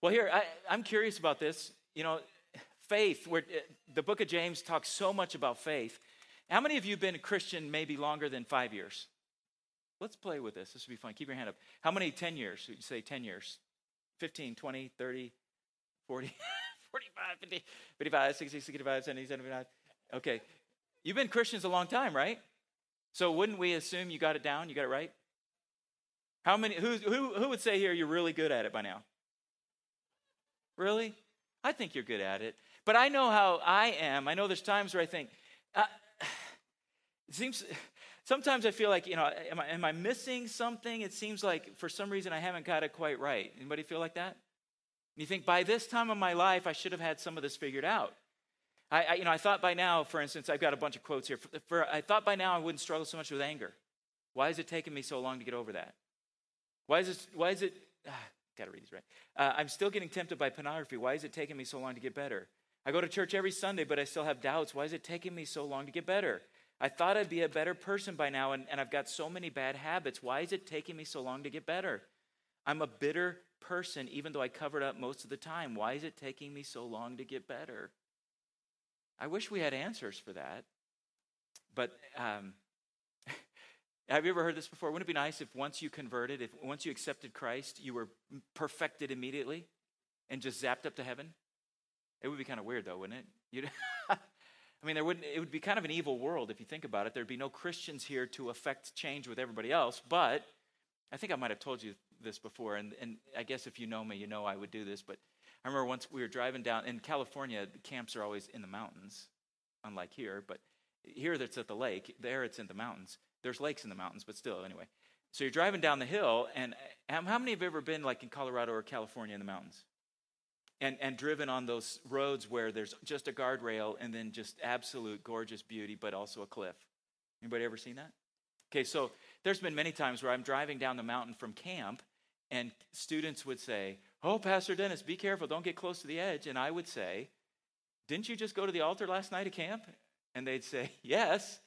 Well, here, I, I'm curious about this. You know, faith, where uh, the book of James talks so much about faith. How many of you have been a Christian maybe longer than five years? Let's play with this. This would be fun. Keep your hand up. How many 10 years? You say 10 years. 15, 20, 30, 40, 45, 50, 55, 60, 65, 70, 75. Okay. You've been Christians a long time, right? So wouldn't we assume you got it down? You got it right? How many, who, who, who would say here you're really good at it by now? Really? I think you're good at it. But I know how I am. I know there's times where I think, uh, it seems, sometimes I feel like, you know, am I, am I missing something? It seems like for some reason I haven't got it quite right. Anybody feel like that? You think by this time of my life, I should have had some of this figured out. I, I, you know, I thought by now, for instance, I've got a bunch of quotes here. For, for, I thought by now I wouldn't struggle so much with anger. Why is it taking me so long to get over that? Why is it, why is it, ah, gotta read these right. Uh, I'm still getting tempted by pornography. Why is it taking me so long to get better? I go to church every Sunday, but I still have doubts. Why is it taking me so long to get better? I thought I'd be a better person by now, and, and I've got so many bad habits. Why is it taking me so long to get better? I'm a bitter person, even though I covered up most of the time. Why is it taking me so long to get better? I wish we had answers for that. But um, have you ever heard this before? Wouldn't it be nice if once you converted, if once you accepted Christ, you were perfected immediately and just zapped up to heaven? It would be kind of weird, though, wouldn't it? You'd I mean, there would it would be kind of an evil world if you think about it. There'd be no Christians here to affect change with everybody else. But I think I might have told you this before, and, and I guess if you know me, you know I would do this. But I remember once we were driving down in California, the camps are always in the mountains, unlike here. But here, it's at the lake. There, it's in the mountains. There's lakes in the mountains, but still, anyway. So you're driving down the hill, and um, how many have ever been like in Colorado or California in the mountains? and, and driven on those roads where there's just a guardrail and then just absolute gorgeous beauty, but also a cliff. Anybody ever seen that? Okay, so there's been many times where I'm driving down the mountain from camp, and students would say, Oh, Pastor Dennis, be careful, don't get close to the edge. And I would say, Didn't you just go to the altar last night at camp? And they'd say, Yes.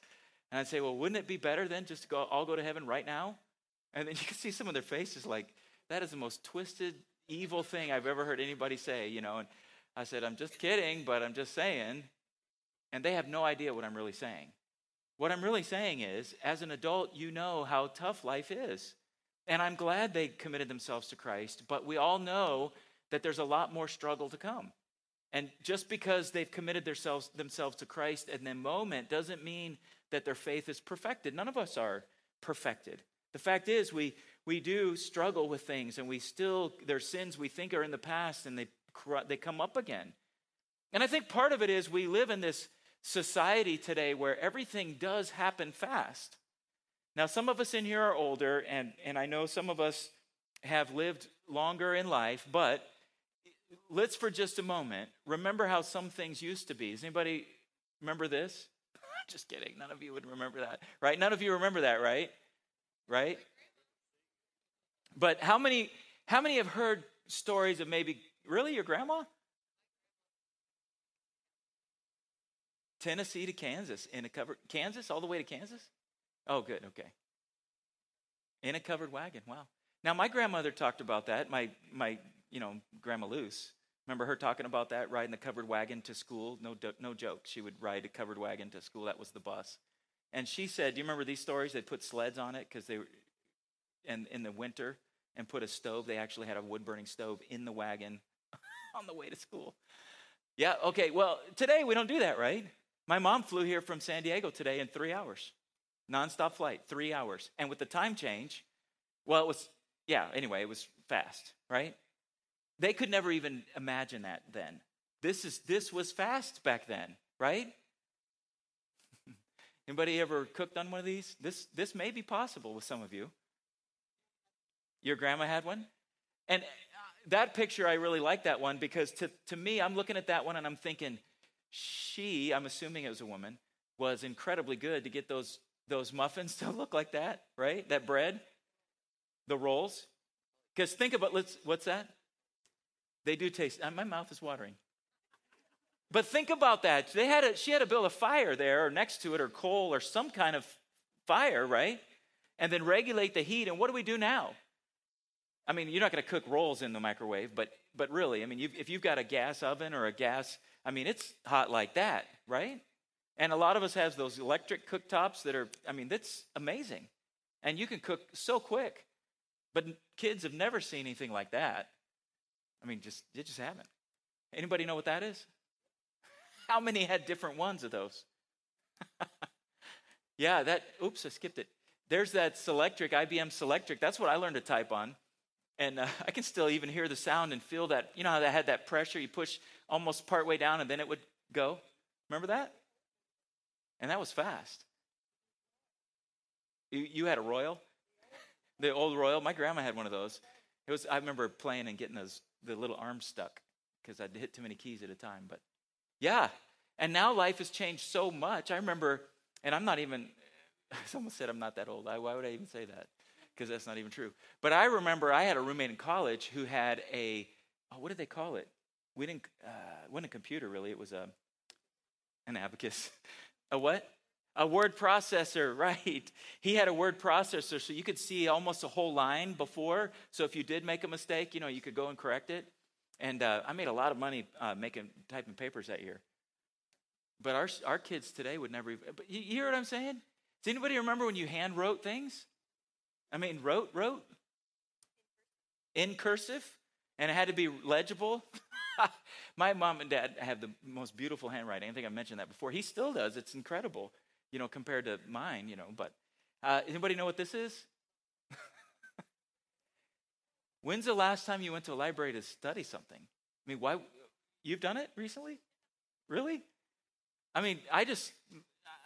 And I'd say, Well, wouldn't it be better then just to go, all go to heaven right now? And then you can see some of their faces like, That is the most twisted, evil thing I've ever heard anybody say, you know. And I said, I'm just kidding, but I'm just saying. And they have no idea what I'm really saying. What I'm really saying is, as an adult, you know how tough life is. And I'm glad they committed themselves to Christ, but we all know that there's a lot more struggle to come. And just because they've committed themselves, themselves to Christ in the moment doesn't mean that their faith is perfected. None of us are perfected. The fact is, we, we do struggle with things and we still, there's sins we think are in the past and they, they come up again. And I think part of it is we live in this society today where everything does happen fast. Now, some of us in here are older, and, and I know some of us have lived longer in life, but let's for just a moment remember how some things used to be. Does anybody remember this? just kidding. None of you would remember that, right? None of you remember that, right? Right? But how many how many have heard stories of maybe really your grandma? Tennessee to Kansas in a covered Kansas all the way to Kansas? Oh, good. Okay. In a covered wagon. Wow. Now my grandmother talked about that. My my you know grandma Luce. Remember her talking about that riding the covered wagon to school? No no joke. She would ride a covered wagon to school. That was the bus. And she said, "Do you remember these stories? They put sleds on it because they were and in the winter and put a stove. They actually had a wood burning stove in the wagon on the way to school. Yeah, okay, well, today we don't do that, right? My mom flew here from San Diego today in three hours, nonstop flight, three hours. And with the time change, well, it was, yeah, anyway, it was fast, right? They could never even imagine that then. This is this was fast back then, right? Anybody ever cooked on one of these? This this may be possible with some of you. Your grandma had one? And uh, that picture, I really like that one because to, to me, I'm looking at that one and I'm thinking, she, I'm assuming it was a woman, was incredibly good to get those, those muffins to look like that, right? That bread, the rolls. Because think about, let's, what's that? They do taste, uh, my mouth is watering. But think about that. They had a, she had to build a fire there or next to it or coal or some kind of fire, right? And then regulate the heat. And what do we do now? I mean, you're not going to cook rolls in the microwave, but but really, I mean, you've, if you've got a gas oven or a gas, I mean, it's hot like that, right? And a lot of us has those electric cooktops that are, I mean, that's amazing, and you can cook so quick. But kids have never seen anything like that. I mean, just they just haven't. Anybody know what that is? How many had different ones of those? yeah, that. Oops, I skipped it. There's that Selectric, IBM Selectric. That's what I learned to type on. And uh, I can still even hear the sound and feel that. You know how that had that pressure? You push almost part way down and then it would go? Remember that? And that was fast. You, you had a Royal? The old Royal? My grandma had one of those. It was, I remember playing and getting those, the little arms stuck because I'd hit too many keys at a time. But yeah. And now life has changed so much. I remember, and I'm not even, Someone said I'm not that old. why would I even say that? Because that's not even true. But I remember I had a roommate in college who had a, oh, what did they call it? We didn't, uh, wasn't a computer really. It was a, an abacus. a what? A word processor, right. He had a word processor, so you could see almost a whole line before. So if you did make a mistake, you know, you could go and correct it. And uh, I made a lot of money uh, making typing papers that year. But our, our kids today would never. But you hear what I'm saying? Does anybody remember when you hand wrote things? I mean, wrote, wrote? In cursive? And it had to be legible? My mom and dad have the most beautiful handwriting. I think I mentioned that before. He still does. It's incredible, you know, compared to mine, you know. But uh, anybody know what this is? When's the last time you went to a library to study something? I mean, why? You've done it recently? Really? I mean, I just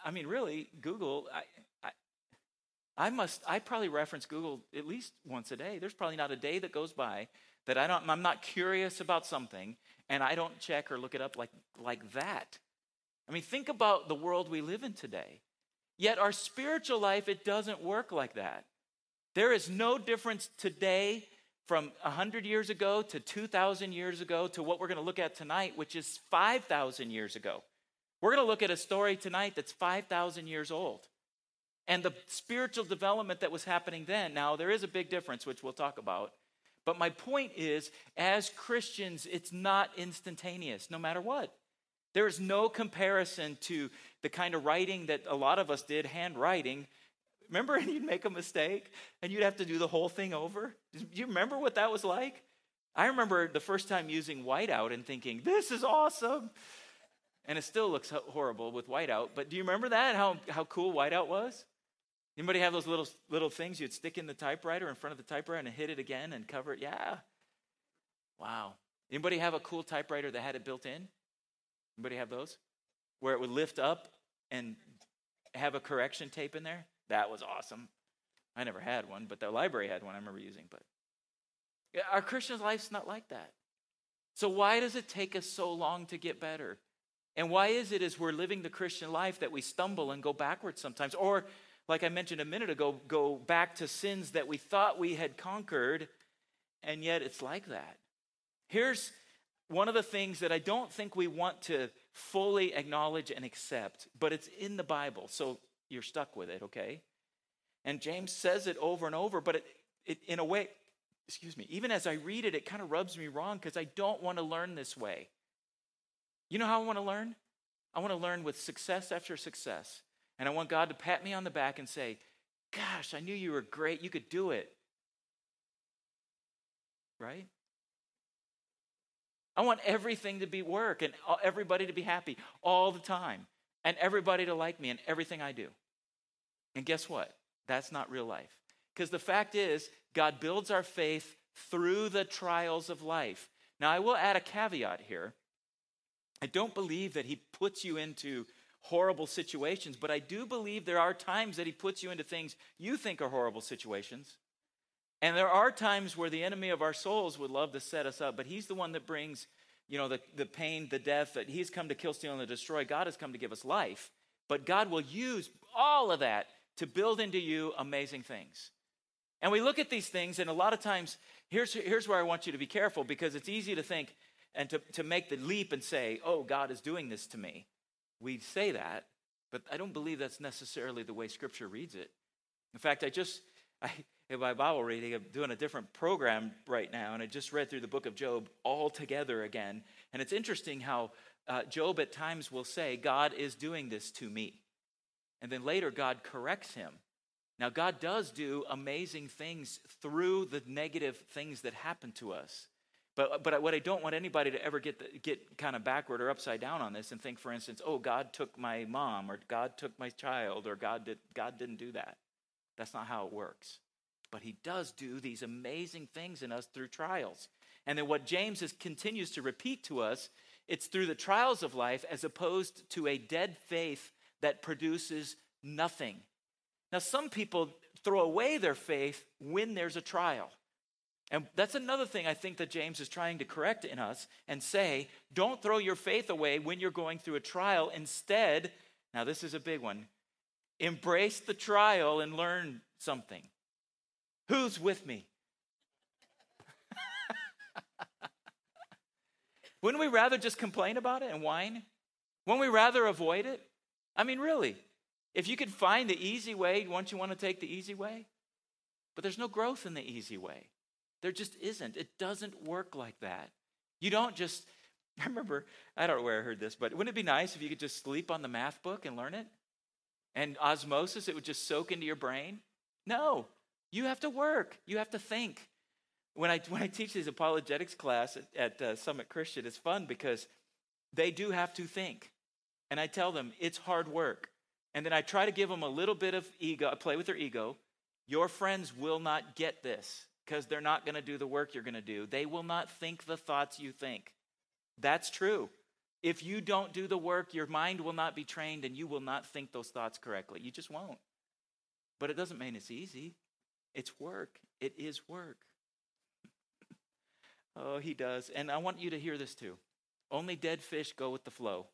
I mean, really, Google, I, I, I must, I probably reference Google at least once a day. There's probably not a day that goes by that I don't, I'm not curious about something and I don't check or look it up like, like that. I mean, think about the world we live in today. Yet our spiritual life, it doesn't work like that. There is no difference today from 100 years ago to 2,000 years ago to what we're going to look at tonight, which is 5,000 years ago. We're going to look at a story tonight that's 5,000 years old. And the spiritual development that was happening then. Now, there is a big difference, which we'll talk about. But my point is, as Christians, it's not instantaneous, no matter what. There is no comparison to the kind of writing that a lot of us did, handwriting. Remember, and you'd make a mistake and you'd have to do the whole thing over? Do you remember what that was like? I remember the first time using whiteout and thinking, this is awesome and it still looks horrible with whiteout. But do you remember that? How how cool whiteout was? Anybody have those little little things you'd stick in the typewriter in front of the typewriter and hit it again and cover it? Yeah. Wow. Anybody have a cool typewriter that had it built in? Anybody have those? Where it would lift up and have a correction tape in there? That was awesome. I never had one, but the library had one I remember using. But our Christian life's not like that. So why does it take us so long to get better? And why is it as we're living the Christian life that we stumble and go backwards sometimes? Or, like I mentioned a minute ago, go back to sins that we thought we had conquered, and yet it's like that. Here's one of the things that I don't think we want to fully acknowledge and accept, but it's in the Bible, so you're stuck with it, okay? And James says it over and over, but it, it in a way, excuse me, even as I read it, it kind of rubs me wrong because I don't want to learn this way. You know how I want to learn? I want to learn with success after success. And I want God to pat me on the back and say, Gosh, I knew you were great. You could do it. Right? I want everything to be work and everybody to be happy all the time and everybody to like me and everything I do. And guess what? That's not real life. Because the fact is, God builds our faith through the trials of life. Now, I will add a caveat here. I don't believe that he puts you into horrible situations, but I do believe there are times that he puts you into things you think are horrible situations. And there are times where the enemy of our souls would love to set us up, but he's the one that brings, you know, the, the pain, the death, that he's come to kill, steal, and to destroy. God has come to give us life. But God will use all of that to build into you amazing things. And we look at these things, and a lot of times, here's, here's where I want you to be careful because it's easy to think, and to, to make the leap and say, oh, God is doing this to me. We say that, but I don't believe that's necessarily the way Scripture reads it. In fact, I just, I, by Bible reading, I'm doing a different program right now, and I just read through the book of Job all together again. And it's interesting how uh, Job at times will say, God is doing this to me. And then later, God corrects him. Now, God does do amazing things through the negative things that happen to us. But, but what I don't want anybody to ever get, the, get kind of backward or upside down on this and think, for instance, oh, God took my mom, or God took my child, or God, did, God didn't do that. That's not how it works. But He does do these amazing things in us through trials. And then what James is, continues to repeat to us, it's through the trials of life as opposed to a dead faith that produces nothing. Now, some people throw away their faith when there's a trial. And that's another thing I think that James is trying to correct in us and say don't throw your faith away when you're going through a trial. Instead, now this is a big one embrace the trial and learn something. Who's with me? Wouldn't we rather just complain about it and whine? Wouldn't we rather avoid it? I mean, really, if you could find the easy way, won't you want to take the easy way? But there's no growth in the easy way. There just isn't. It doesn't work like that. You don't just, I remember, I don't know where I heard this, but wouldn't it be nice if you could just sleep on the math book and learn it? And osmosis, it would just soak into your brain? No. You have to work, you have to think. When I, when I teach these apologetics class at, at uh, Summit Christian, it's fun because they do have to think. And I tell them it's hard work. And then I try to give them a little bit of ego, I play with their ego. Your friends will not get this because they're not going to do the work you're going to do. They will not think the thoughts you think. That's true. If you don't do the work, your mind will not be trained and you will not think those thoughts correctly. You just won't. But it doesn't mean it's easy. It's work. It is work. oh, he does. And I want you to hear this too. Only dead fish go with the flow.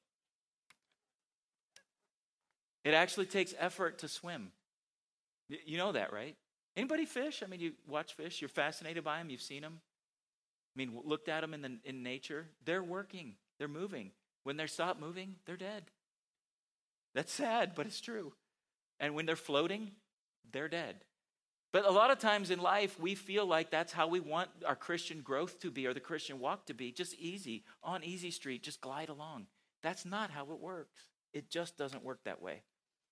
It actually takes effort to swim. You know that, right? Anybody fish? I mean, you watch fish, you're fascinated by them, you've seen them. I mean, looked at them in, the, in nature. They're working, they're moving. When they stop moving, they're dead. That's sad, but it's true. And when they're floating, they're dead. But a lot of times in life, we feel like that's how we want our Christian growth to be or the Christian walk to be just easy, on easy street, just glide along. That's not how it works. It just doesn't work that way.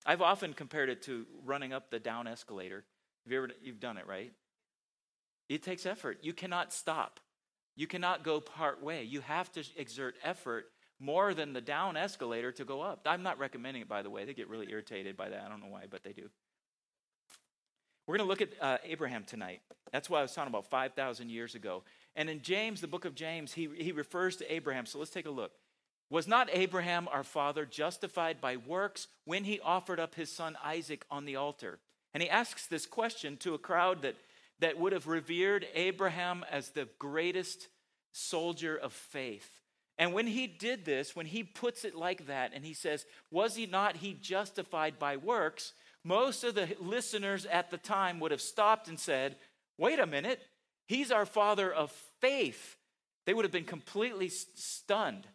I've often compared it to running up the down escalator. Have you ever you've done it, right? It takes effort. You cannot stop. You cannot go part way. You have to exert effort more than the down escalator to go up. I'm not recommending it, by the way. They get really irritated by that. I don't know why, but they do. We're going to look at uh, Abraham tonight. That's why I was talking about 5,000 years ago. And in James, the book of James, he, he refers to Abraham. So let's take a look. Was not Abraham, our father, justified by works when he offered up his son Isaac on the altar? And he asks this question to a crowd that, that would have revered Abraham as the greatest soldier of faith. And when he did this, when he puts it like that, and he says, Was he not he justified by works? Most of the listeners at the time would have stopped and said, Wait a minute, he's our father of faith. They would have been completely stunned.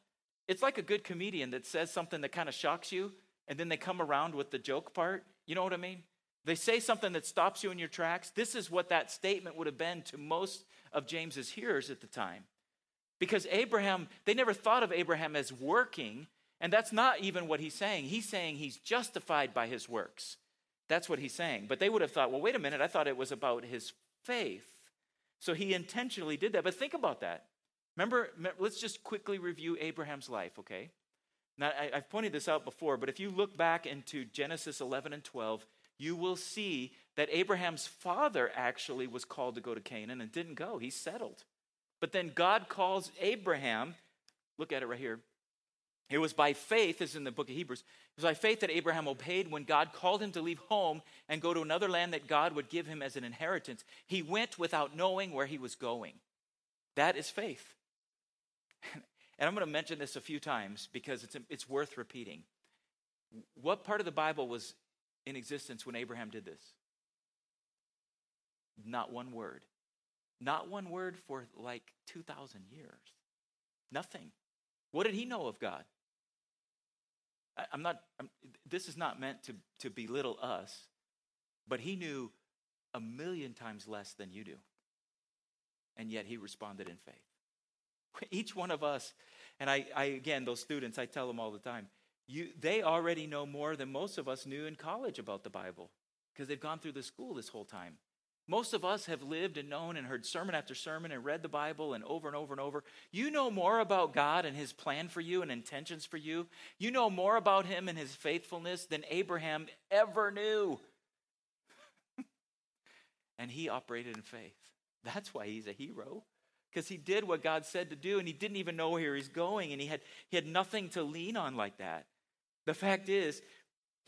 It's like a good comedian that says something that kind of shocks you, and then they come around with the joke part. You know what I mean? They say something that stops you in your tracks. This is what that statement would have been to most of James's hearers at the time. Because Abraham, they never thought of Abraham as working, and that's not even what he's saying. He's saying he's justified by his works. That's what he's saying. But they would have thought, well, wait a minute, I thought it was about his faith. So he intentionally did that. But think about that. Remember, let's just quickly review Abraham's life, okay? Now, I, have pointed this out before, but if you look back into Genesis 11 and 12, you will see that Abraham's father actually was called to go to Canaan and didn't go. He settled. But then God calls Abraham, look at it right here. It was by faith, as in the book of Hebrews, it was by faith that Abraham obeyed when God called him to leave home and go to another land that God would give him as an inheritance. He went without knowing where he was going. That is faith. And I'm going to mention this a few times because it's, it's worth repeating. What part of the Bible was in existence when Abraham did this? Not one word. Not one word for like 2,000 years. Nothing. What did he know of God? I, am not, I'm, this is not meant to, to belittle us, but he knew a million times less than you do. And yet he responded in faith. Each one of us, and I, I again, those students, I tell them all the time, you, they already know more than most of us knew in college about the Bible because they've gone through the school this whole time. Most of us have lived and known and heard sermon after sermon and read the Bible and over and over and over. You know more about God and his plan for you and intentions for you. You know more about him and his faithfulness than Abraham ever knew. and he operated in faith. That's why he's a hero. Because he did what God said to do and he didn't even know where he's going and he had, he had nothing to lean on like that. The fact is,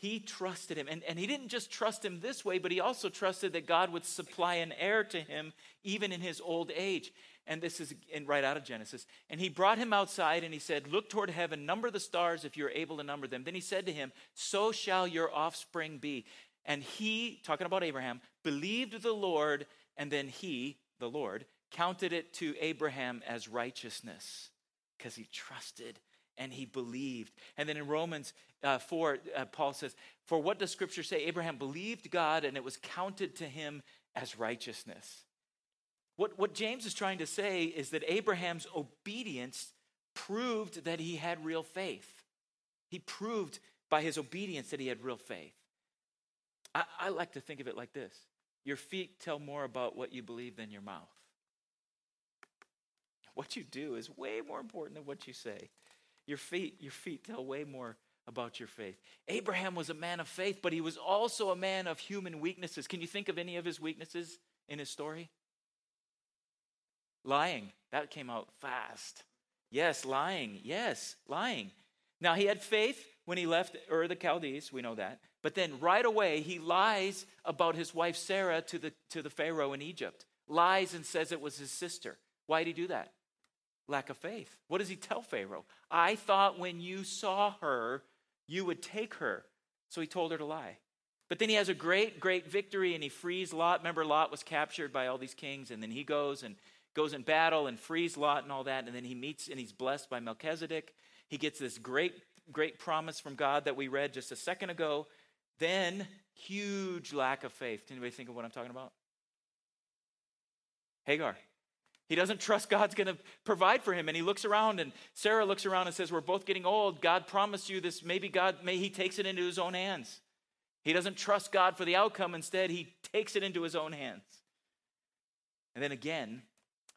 he trusted him. And, and he didn't just trust him this way, but he also trusted that God would supply an heir to him even in his old age. And this is in, right out of Genesis. And he brought him outside and he said, Look toward heaven, number the stars if you're able to number them. Then he said to him, So shall your offspring be. And he, talking about Abraham, believed the Lord, and then he, the Lord, counted it to Abraham as righteousness because he trusted and he believed. And then in Romans uh, 4, uh, Paul says, For what does Scripture say? Abraham believed God and it was counted to him as righteousness. What, what James is trying to say is that Abraham's obedience proved that he had real faith. He proved by his obedience that he had real faith. I, I like to think of it like this your feet tell more about what you believe than your mouth. What you do is way more important than what you say. Your feet, your feet tell way more about your faith. Abraham was a man of faith, but he was also a man of human weaknesses. Can you think of any of his weaknesses in his story? Lying. That came out fast. Yes, lying. Yes, lying. Now, he had faith when he left Ur the Chaldees, we know that. But then right away, he lies about his wife Sarah to the, to the Pharaoh in Egypt. Lies and says it was his sister. Why did he do that? Lack of faith. What does he tell Pharaoh? I thought when you saw her, you would take her. So he told her to lie. But then he has a great, great victory and he frees Lot. Remember, Lot was captured by all these kings, and then he goes and goes in battle and frees Lot and all that. And then he meets and he's blessed by Melchizedek. He gets this great, great promise from God that we read just a second ago. Then, huge lack of faith. Anybody think of what I'm talking about? Hagar. He doesn't trust God's going to provide for him. And he looks around, and Sarah looks around and says, We're both getting old. God promised you this. Maybe God, may he takes it into his own hands. He doesn't trust God for the outcome. Instead, he takes it into his own hands. And then again,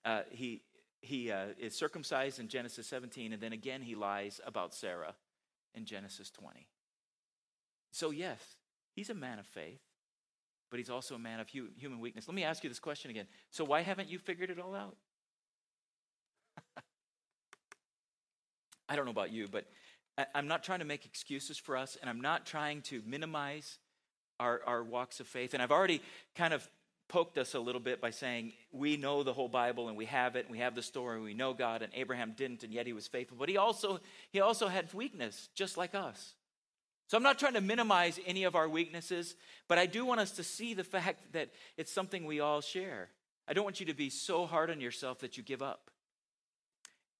uh, he, he uh, is circumcised in Genesis 17, and then again he lies about Sarah in Genesis 20. So, yes, he's a man of faith but he's also a man of human weakness. Let me ask you this question again. So, why haven't you figured it all out? I don't know about you, but I'm not trying to make excuses for us, and I'm not trying to minimize our, our walks of faith. And I've already kind of poked us a little bit by saying we know the whole Bible and we have it, and we have the story, and we know God, and Abraham didn't, and yet he was faithful. But he also he also had weakness, just like us. So I'm not trying to minimize any of our weaknesses, but I do want us to see the fact that it's something we all share. I don't want you to be so hard on yourself that you give up.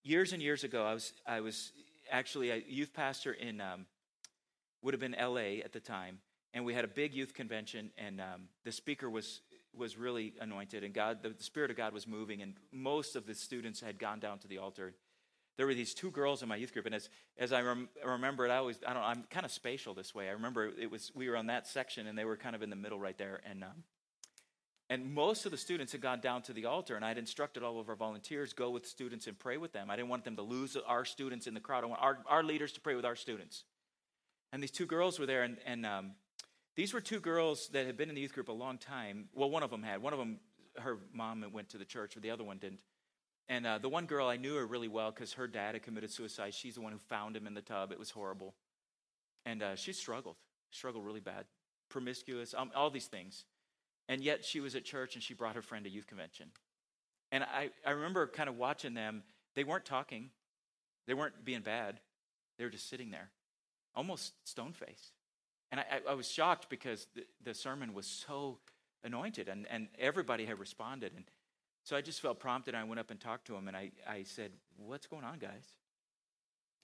Years and years ago, I was, I was actually a youth pastor in, um, would have been LA at the time, and we had a big youth convention, and um, the speaker was, was really anointed, and God, the, the Spirit of God was moving, and most of the students had gone down to the altar there were these two girls in my youth group, and as, as I rem- remember it, I always, I don't I'm kind of spatial this way. I remember it was, we were on that section, and they were kind of in the middle right there, and, um, and most of the students had gone down to the altar, and I'd instructed all of our volunteers, go with students and pray with them. I didn't want them to lose our students in the crowd. I want our, our leaders to pray with our students. And these two girls were there, and, and um, these were two girls that had been in the youth group a long time. Well, one of them had. One of them, her mom went to the church, but the other one didn't. And uh, the one girl, I knew her really well because her dad had committed suicide. She's the one who found him in the tub. It was horrible. And uh, she struggled, struggled really bad, promiscuous, um, all these things. And yet she was at church and she brought her friend to youth convention. And I, I remember kind of watching them. They weren't talking, they weren't being bad. They were just sitting there, almost stone faced. And I, I, was shocked because the, the sermon was so anointed and, and everybody had responded. And so I just felt prompted. I went up and talked to him and I, I said, What's going on, guys?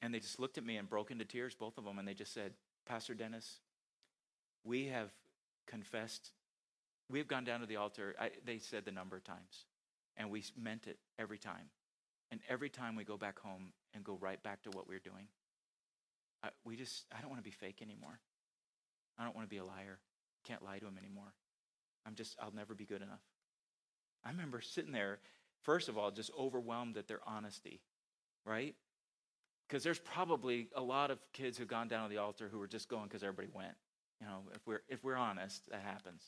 And they just looked at me and broke into tears, both of them, and they just said, Pastor Dennis, we have confessed we've gone down to the altar. I, they said the number of times, and we meant it every time. And every time we go back home and go right back to what we we're doing, I, we just, I don't want to be fake anymore. I don't want to be a liar. Can't lie to him anymore. I'm just, I'll never be good enough. I remember sitting there, first of all, just overwhelmed at their honesty, right? Because there's probably a lot of kids who've gone down to the altar who were just going because everybody went. You know, if we're if we're honest, that happens.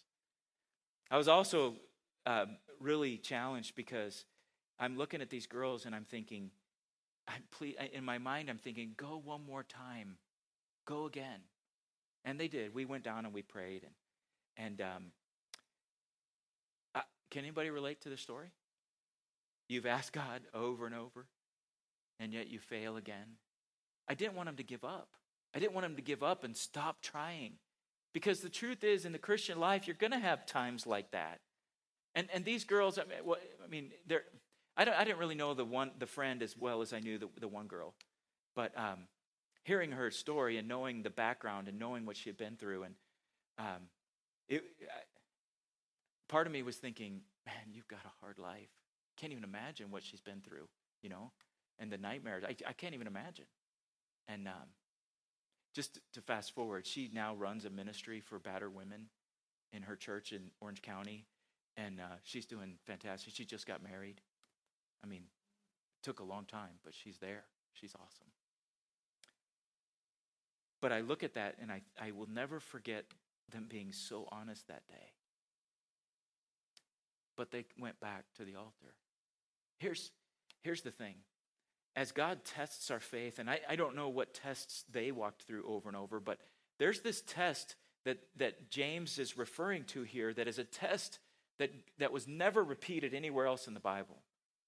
I was also uh, really challenged because I'm looking at these girls and I'm thinking, I'm ple- in my mind, I'm thinking, go one more time, go again, and they did. We went down and we prayed, and and um, can anybody relate to the story? You've asked God over and over, and yet you fail again. I didn't want him to give up. I didn't want him to give up and stop trying. Because the truth is, in the Christian life, you're going to have times like that. And, and these girls, I mean, well, I mean they're, I, don't, I didn't really know the, one, the friend as well as I knew the, the one girl. But um, hearing her story and knowing the background and knowing what she had been through, and um, it, part of me was thinking, man, you've got a hard life. Can't even imagine what she's been through, you know, and the nightmares. I, I can't even imagine. And um, just to fast forward, she now runs a ministry for battered women in her church in Orange County, and uh, she's doing fantastic. She just got married. I mean, took a long time, but she's there. She's awesome. But I look at that and I, I will never forget them being so honest that day. But they went back to the altar. Here's, here's the thing as God tests our faith, and I, I don't know what tests they walked through over and over, but there's this test that, that James is referring to here that is a test that, that was never repeated anywhere else in the Bible.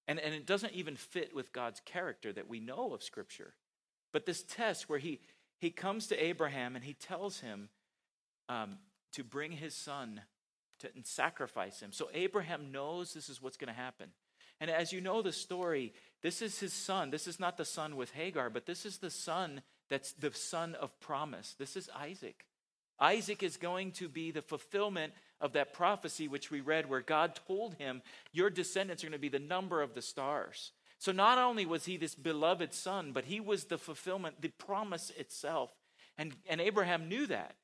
And, and it doesn't even fit with God's character that we know of Scripture. But this test where he, he comes to Abraham and he tells him um, to bring his son to, and sacrifice him. So Abraham knows this is what's going to happen. And as you know the story, this is his son. This is not the son with Hagar, but this is the son that's the son of promise. This is Isaac. Isaac is going to be the fulfillment of that prophecy which we read, where God told him, Your descendants are going to be the number of the stars. So not only was he this beloved son, but he was the fulfillment, the promise itself. And, and Abraham knew that.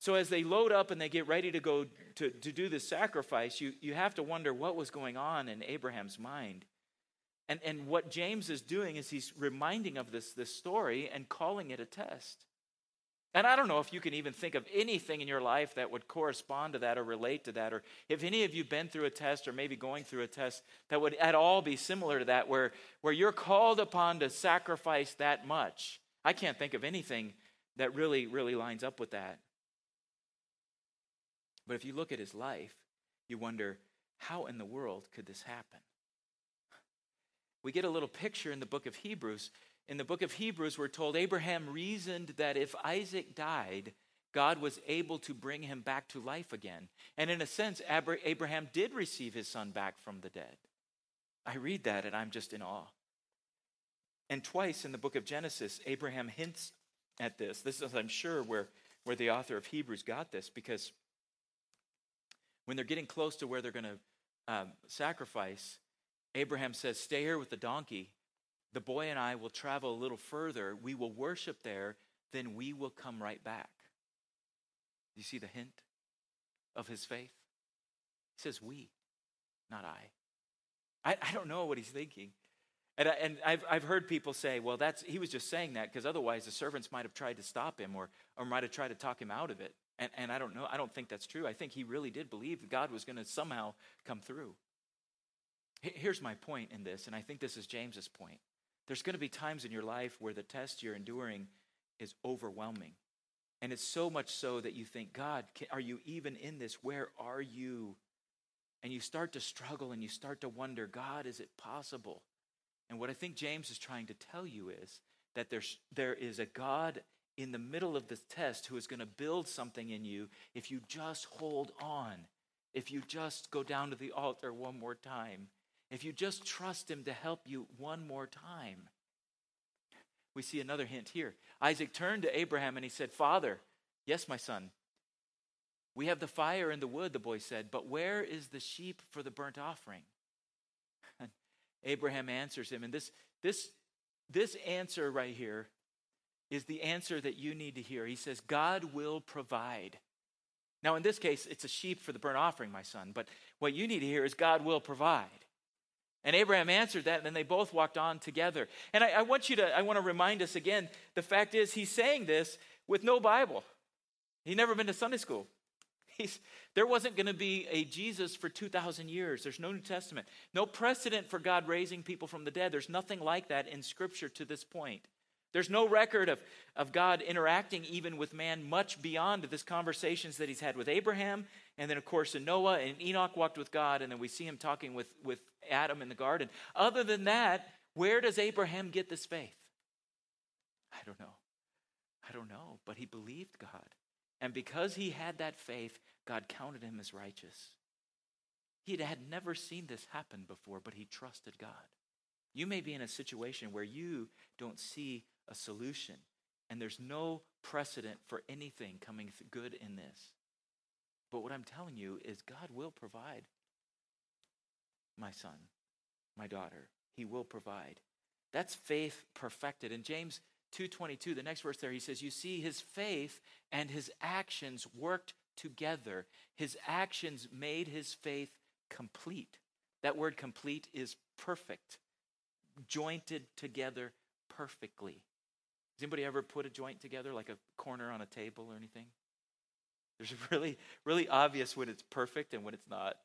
So as they load up and they get ready to go to, to do the sacrifice, you, you have to wonder what was going on in Abraham's mind. And, and what James is doing is he's reminding of this, this story and calling it a test. And I don't know if you can even think of anything in your life that would correspond to that or relate to that, or if any of you been through a test or maybe going through a test that would at all be similar to that, where, where you're called upon to sacrifice that much. I can't think of anything that really, really lines up with that. But if you look at his life, you wonder, how in the world could this happen? We get a little picture in the book of Hebrews. In the book of Hebrews, we're told Abraham reasoned that if Isaac died, God was able to bring him back to life again. And in a sense, Abraham did receive his son back from the dead. I read that and I'm just in awe. And twice in the book of Genesis, Abraham hints at this. This is, I'm sure, where, where the author of Hebrews got this because when they're getting close to where they're going to um, sacrifice, Abraham says, Stay here with the donkey. The boy and I will travel a little further. We will worship there. Then we will come right back. You see the hint of his faith? He says, We, not I. I, I don't know what he's thinking. And, I, and I've, I've heard people say, well, that's, he was just saying that because otherwise the servants might have tried to stop him or, or might have tried to talk him out of it. And, and I don't know. I don't think that's true. I think he really did believe that God was going to somehow come through. Here's my point in this, and I think this is James's point. There's going to be times in your life where the test you're enduring is overwhelming. And it's so much so that you think, God, are you even in this? Where are you? And you start to struggle and you start to wonder, God, is it possible? And what I think James is trying to tell you is that there's, there is a God in the middle of this test who is going to build something in you if you just hold on, if you just go down to the altar one more time, if you just trust him to help you one more time. We see another hint here. Isaac turned to Abraham and he said, Father, yes, my son, We have the fire and the wood, the boy said, but where is the sheep for the burnt offering? Abraham answers him, and this, this, this answer right here is the answer that you need to hear. He says, God will provide. Now, in this case, it's a sheep for the burnt offering, my son, but what you need to hear is God will provide. And Abraham answered that, and then they both walked on together. And I, I, want you to, I want to remind us again the fact is, he's saying this with no Bible. He'd never been to Sunday school. He's, there wasn't going to be a Jesus for 2,000 years. There's no New Testament, no precedent for God raising people from the dead. There's nothing like that in Scripture to this point. There's no record of, of God interacting even with man much beyond this conversations that he's had with Abraham. And then, of course, in Noah and Enoch walked with God. And then we see him talking with, with Adam in the garden. Other than that, where does Abraham get this faith? I don't know. I don't know. But he believed God. And because he had that faith, God counted him as righteous. He had never seen this happen before, but he trusted God. You may be in a situation where you don't see a solution, and there's no precedent for anything coming good in this. But what I'm telling you is God will provide, my son, my daughter. He will provide. That's faith perfected. In James 2:22, the next verse there, he says, "You see his faith and his actions worked together. His actions made his faith complete." That word complete is perfect jointed together perfectly. Has anybody ever put a joint together, like a corner on a table or anything? There's really, really obvious when it's perfect and when it's not,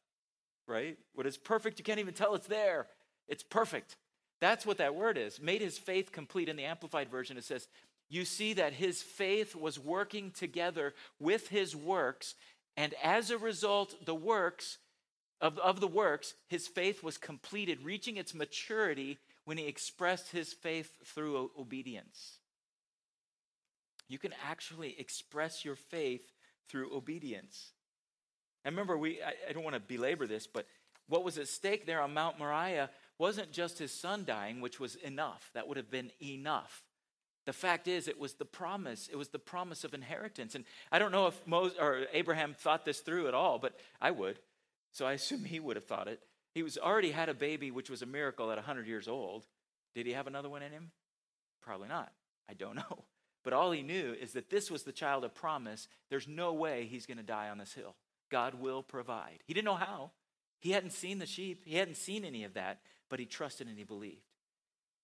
right? When it's perfect, you can't even tell it's there. It's perfect. That's what that word is. Made his faith complete. In the Amplified Version, it says, You see that his faith was working together with his works, and as a result, the works of, of the works, his faith was completed, reaching its maturity when he expressed his faith through obedience. You can actually express your faith through obedience. And remember, we, I, I don't want to belabor this, but what was at stake there on Mount Moriah wasn't just his son dying, which was enough. That would have been enough. The fact is, it was the promise. It was the promise of inheritance. And I don't know if Moses or Abraham thought this through at all, but I would. So I assume he would have thought it. He was already had a baby, which was a miracle at 100 years old. Did he have another one in him? Probably not. I don't know. But all he knew is that this was the child of promise. There's no way he's going to die on this hill. God will provide. He didn't know how. He hadn't seen the sheep, he hadn't seen any of that, but he trusted and he believed.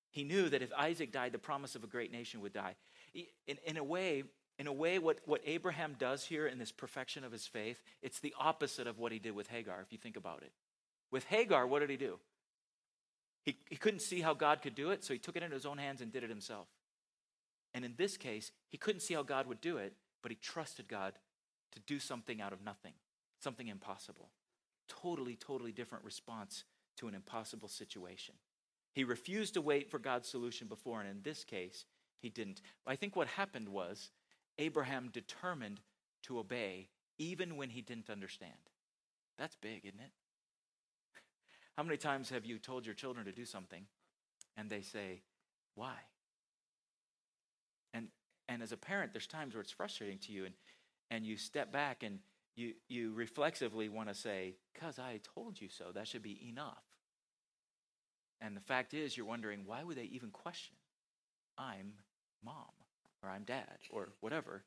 He knew that if Isaac died, the promise of a great nation would die. In, in a way, in a way, what, what Abraham does here in this perfection of his faith, it's the opposite of what he did with Hagar, if you think about it. With Hagar, what did he do? He, he couldn't see how God could do it, so he took it into his own hands and did it himself. And in this case, he couldn't see how God would do it, but he trusted God to do something out of nothing, something impossible. Totally, totally different response to an impossible situation. He refused to wait for God's solution before, and in this case, he didn't. I think what happened was Abraham determined to obey even when he didn't understand. That's big, isn't it? How many times have you told your children to do something and they say, why? And, as a parent, there's times where it's frustrating to you and, and you step back and you, you reflexively want to say, because I told you so, that should be enough. And the fact is, you're wondering, why would they even question? I'm mom, or I'm dad, or whatever.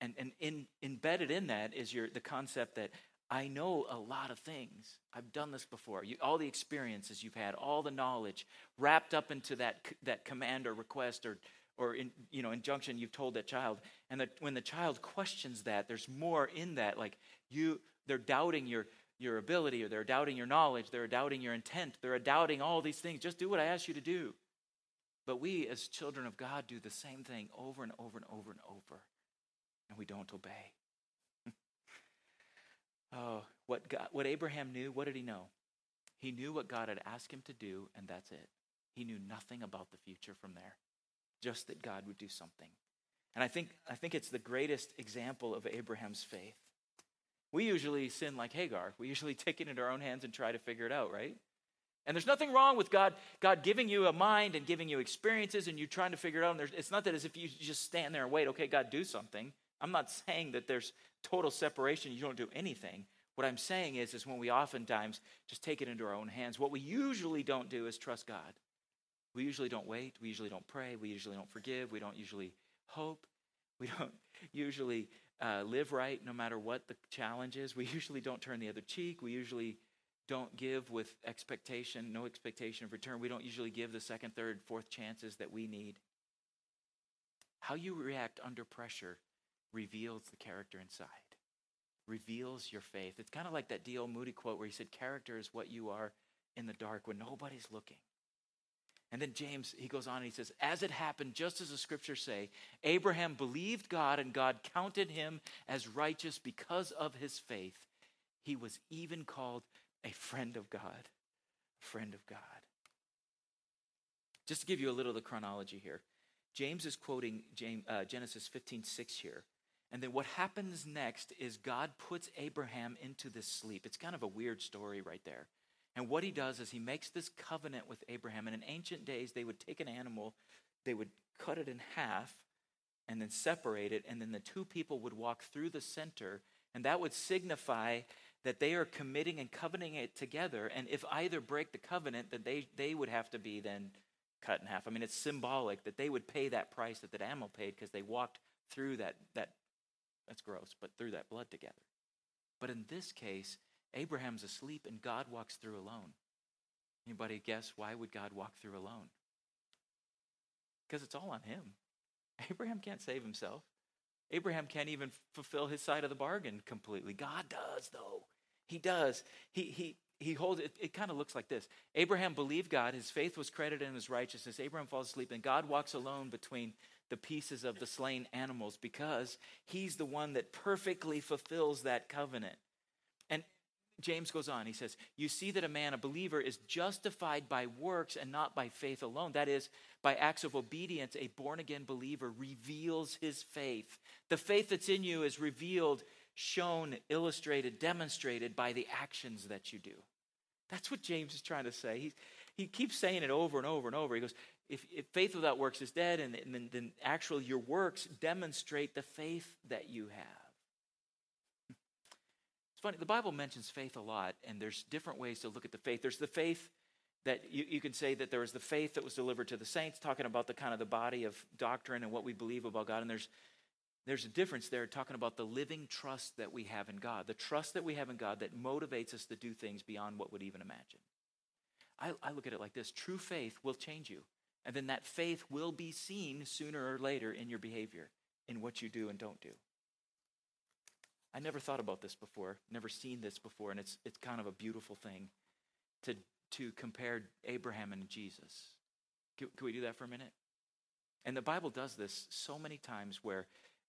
And, and in, embedded in that is your, the concept that I know a lot of things. I've done this before. You, all the experiences you've had, all the knowledge wrapped up into that, that command or request or, or in, you know, injunction you've told that child. And that when the child questions that, there's more in that. Like you, they're doubting your, your ability or they're doubting your knowledge. They're doubting your intent. They're doubting all these things. Just do what I ask you to do. But we, as children of God, do the same thing over and over and over and over. And we don't obey. Oh, what, God, what Abraham knew, what did he know? He knew what God had asked him to do, and that's it. He knew nothing about the future from there, just that God would do something. And I think, I think it's the greatest example of Abraham's faith. We usually sin like Hagar. We usually take it into our own hands and try to figure it out, right? And there's nothing wrong with God, God giving you a mind and giving you experiences and you trying to figure it out. And it's not that as if you just stand there and wait, okay, God, do something. I'm not saying that there's total separation, you don't do anything. What I'm saying is, is when we oftentimes just take it into our own hands, what we usually don't do is trust God. We usually don't wait. We usually don't pray. We usually don't forgive. We don't usually hope. We don't usually uh, live right no matter what the challenge is. We usually don't turn the other cheek. We usually don't give with expectation, no expectation of return. We don't usually give the second, third, fourth chances that we need. How you react under pressure reveals the character inside, reveals your faith. It's kind of like that D.L. Moody quote where he said, Character is what you are in the dark when nobody's looking. And then James, he goes on and he says, As it happened, just as the scriptures say, Abraham believed God and God counted him as righteous because of his faith. He was even called a friend of God. Friend of God. Just to give you a little of the chronology here, James is quoting James, uh, Genesis 15 6 here. And then what happens next is God puts Abraham into this sleep. It's kind of a weird story right there. And what he does is he makes this covenant with Abraham. And in ancient days, they would take an animal, they would cut it in half, and then separate it. And then the two people would walk through the center. And that would signify that they are committing and covenanting it together. And if either break the covenant, then they, they would have to be then cut in half. I mean, it's symbolic that they would pay that price that that animal paid because they walked through that, that, that's gross, but through that blood together. But in this case, Abraham's asleep and God walks through alone. Anybody guess why would God walk through alone? Because it's all on him. Abraham can't save himself. Abraham can't even fulfill his side of the bargain completely. God does, though. He does. He, he, he holds it. It kind of looks like this Abraham believed God. His faith was credited in his righteousness. Abraham falls asleep, and God walks alone between the pieces of the slain animals because he's the one that perfectly fulfills that covenant. And James goes on, he says, You see that a man, a believer, is justified by works and not by faith alone. That is, by acts of obedience, a born again believer reveals his faith. The faith that's in you is revealed, shown, illustrated, demonstrated by the actions that you do. That's what James is trying to say. He, he keeps saying it over and over and over. He goes, If, if faith without works is dead, and, and then, then actually your works demonstrate the faith that you have. Funny, the Bible mentions faith a lot, and there's different ways to look at the faith. There's the faith that you, you can say that there was the faith that was delivered to the saints, talking about the kind of the body of doctrine and what we believe about God. And there's there's a difference there talking about the living trust that we have in God, the trust that we have in God that motivates us to do things beyond what would even imagine. I, I look at it like this true faith will change you. And then that faith will be seen sooner or later in your behavior, in what you do and don't do. I never thought about this before, never seen this before, and it's, it's kind of a beautiful thing to, to compare Abraham and Jesus. Can, can we do that for a minute? And the Bible does this so many times where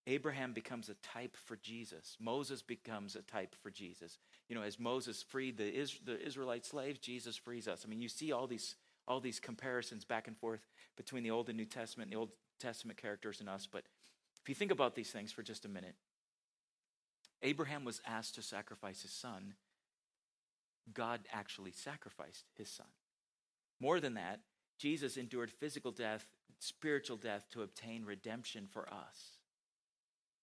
Abraham becomes a type for Jesus. Moses becomes a type for Jesus. You know, as Moses freed the, Is, the Israelite slaves, Jesus frees us. I mean, you see all these, all these comparisons back and forth between the Old and New Testament, the Old Testament characters and us. But if you think about these things for just a minute, Abraham was asked to sacrifice his son. God actually sacrificed his son. More than that, Jesus endured physical death, spiritual death to obtain redemption for us.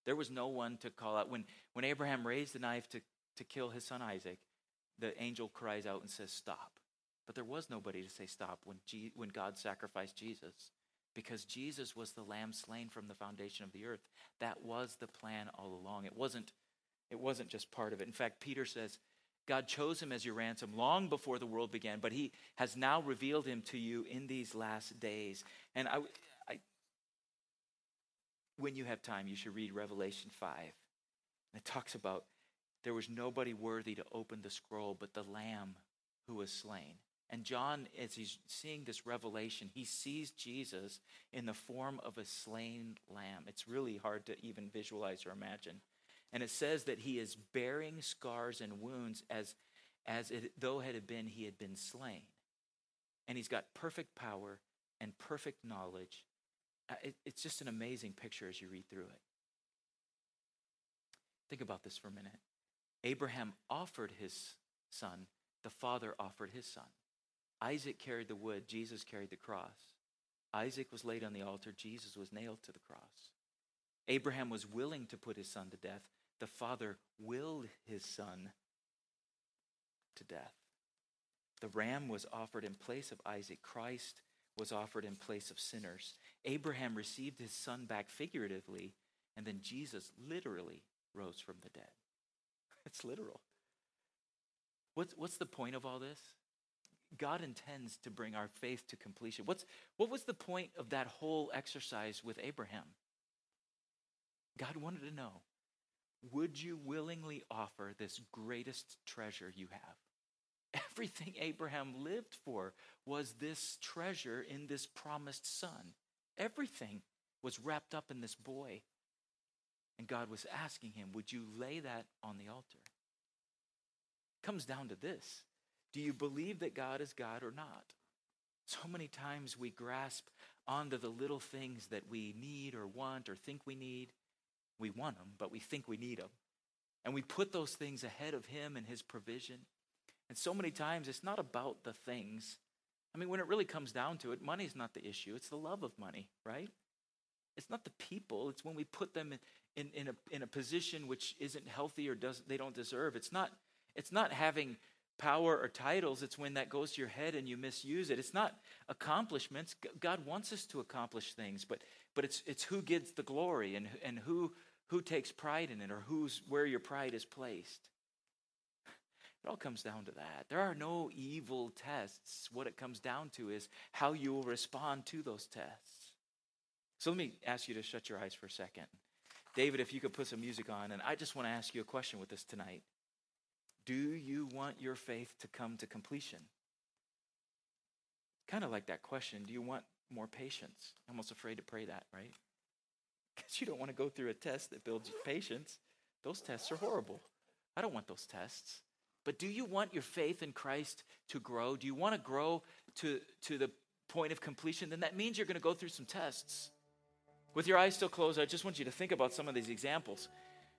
There was no one to call out. When, when Abraham raised the knife to, to kill his son Isaac, the angel cries out and says, Stop. But there was nobody to say stop when, G, when God sacrificed Jesus because Jesus was the lamb slain from the foundation of the earth. That was the plan all along. It wasn't it wasn't just part of it. In fact, Peter says, God chose him as your ransom long before the world began, but he has now revealed him to you in these last days. And I, I when you have time, you should read Revelation 5. It talks about there was nobody worthy to open the scroll but the Lamb who was slain. And John, as he's seeing this revelation, he sees Jesus in the form of a slain lamb. It's really hard to even visualize or imagine. And it says that he is bearing scars and wounds as, as it, though it had been he had been slain. And he's got perfect power and perfect knowledge. Uh, it, it's just an amazing picture as you read through it. Think about this for a minute. Abraham offered his son, the father offered his son. Isaac carried the wood, Jesus carried the cross. Isaac was laid on the altar, Jesus was nailed to the cross. Abraham was willing to put his son to death. The father willed his son to death. The ram was offered in place of Isaac. Christ was offered in place of sinners. Abraham received his son back figuratively, and then Jesus literally rose from the dead. It's literal. What's, what's the point of all this? God intends to bring our faith to completion. What's, what was the point of that whole exercise with Abraham? God wanted to know would you willingly offer this greatest treasure you have? Everything Abraham lived for was this treasure in this promised son. Everything was wrapped up in this boy. And God was asking him, Would you lay that on the altar? It comes down to this Do you believe that God is God or not? So many times we grasp onto the little things that we need or want or think we need. We want them, but we think we need them. And we put those things ahead of Him and His provision. And so many times it's not about the things. I mean, when it really comes down to it, money's not the issue, it's the love of money, right? It's not the people, it's when we put them in, in, in, a, in a position which isn't healthy or does, they don't deserve. It's not, it's not having power or titles, it's when that goes to your head and you misuse it. It's not accomplishments. God wants us to accomplish things, but, but it's, it's who gets the glory and, and who, who takes pride in it or who's, where your pride is placed. It all comes down to that. There are no evil tests. What it comes down to is how you will respond to those tests. So let me ask you to shut your eyes for a second. David, if you could put some music on, and I just want to ask you a question with this tonight. Do you want your faith to come to completion? Kind of like that question do you want more patience? Almost afraid to pray that, right? Because you don't want to go through a test that builds patience. Those tests are horrible. I don't want those tests. But do you want your faith in Christ to grow? Do you want to grow to, to the point of completion? Then that means you're going to go through some tests. With your eyes still closed, I just want you to think about some of these examples.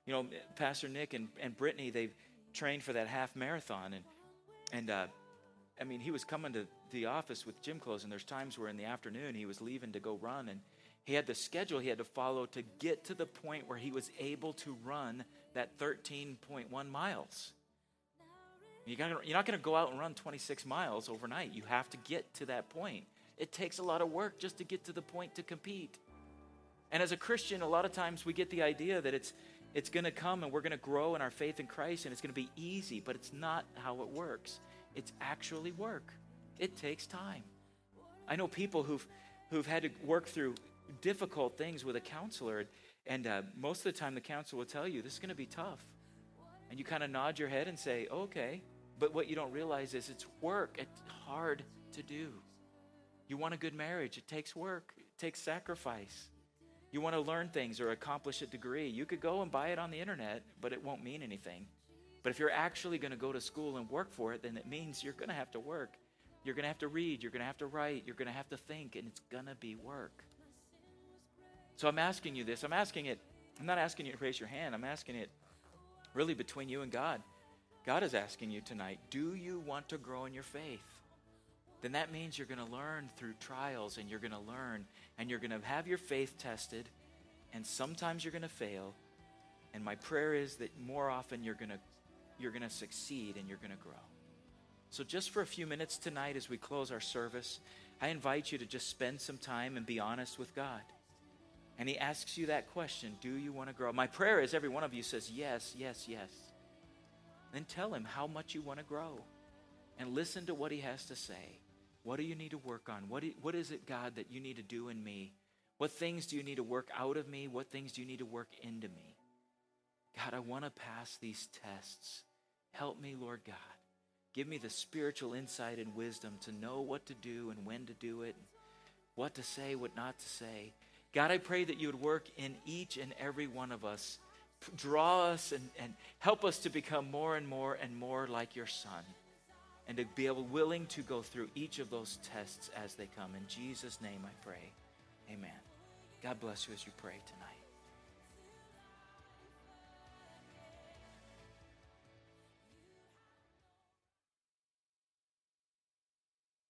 You know, Pastor Nick and, and Brittany, they've trained for that half marathon. And, and uh, I mean, he was coming to the office with gym clothes, and there's times where in the afternoon he was leaving to go run, and he had the schedule he had to follow to get to the point where he was able to run that 13.1 miles. You're not going to go out and run 26 miles overnight. You have to get to that point. It takes a lot of work just to get to the point to compete. And as a Christian, a lot of times we get the idea that it's it's going to come and we're going to grow in our faith in Christ and it's going to be easy, but it's not how it works. It's actually work. It takes time. I know people who've who've had to work through difficult things with a counselor, and uh, most of the time the counselor will tell you this is going to be tough, and you kind of nod your head and say, "Okay," but what you don't realize is it's work. It's hard to do. You want a good marriage? It takes work. It takes sacrifice. You want to learn things or accomplish a degree. You could go and buy it on the internet, but it won't mean anything. But if you're actually going to go to school and work for it, then it means you're going to have to work. You're going to have to read. You're going to have to write. You're going to have to think, and it's going to be work. So I'm asking you this. I'm asking it. I'm not asking you to raise your hand. I'm asking it really between you and God. God is asking you tonight do you want to grow in your faith? then that means you're going to learn through trials and you're going to learn and you're going to have your faith tested and sometimes you're going to fail. And my prayer is that more often you're going to you're going to succeed and you're going to grow. So just for a few minutes tonight as we close our service, I invite you to just spend some time and be honest with God. And he asks you that question, do you want to grow? My prayer is every one of you says yes, yes, yes. Then tell him how much you want to grow and listen to what he has to say. What do you need to work on? What, what is it, God, that you need to do in me? What things do you need to work out of me? What things do you need to work into me? God, I want to pass these tests. Help me, Lord God. Give me the spiritual insight and wisdom to know what to do and when to do it, what to say, what not to say. God, I pray that you would work in each and every one of us. Draw us and, and help us to become more and more and more like your Son and to be able willing to go through each of those tests as they come. In Jesus' name I pray. Amen. God bless you as you pray tonight.